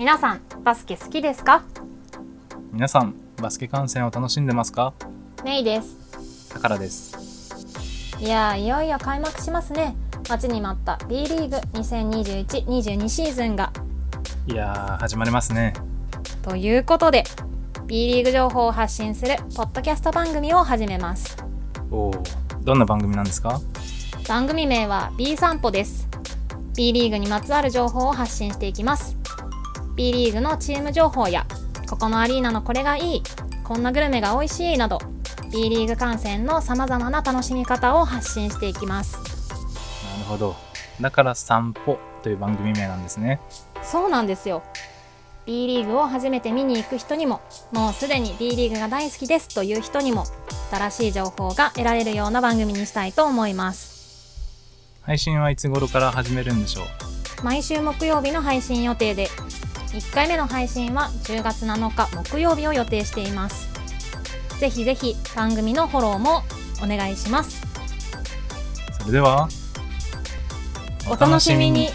皆さんバスケ好きですか？皆さんバスケ観戦を楽しんでますか？メイです。宝です。いやーいよいよ開幕しますね。待ちに待った。B リーグ2021-22シーズンが。いやー始まりますね。ということで B リーグ情報を発信するポッドキャスト番組を始めます。おおどんな番組なんですか？番組名は B 散歩です。B リーグにまつわる情報を発信していきます B リーグのチーム情報やここのアリーナのこれがいいこんなグルメが美味しいなど B リーグ観戦のさまざまな楽しみ方を発信していきます。なるほど。だから散歩という番組名なんですね。そうなんですよ。B リーグを初めて見に行く人にももうすでに B リーグが大好きですという人にも新しい情報が得られるような番組にしたいと思います。配信はいつ頃から始めるんでしょう？毎週木曜日の配信予定で1回目の配信は10月7日木曜日を予定しています。ぜひぜひ番組のフォローもお願いします。それではお楽しみに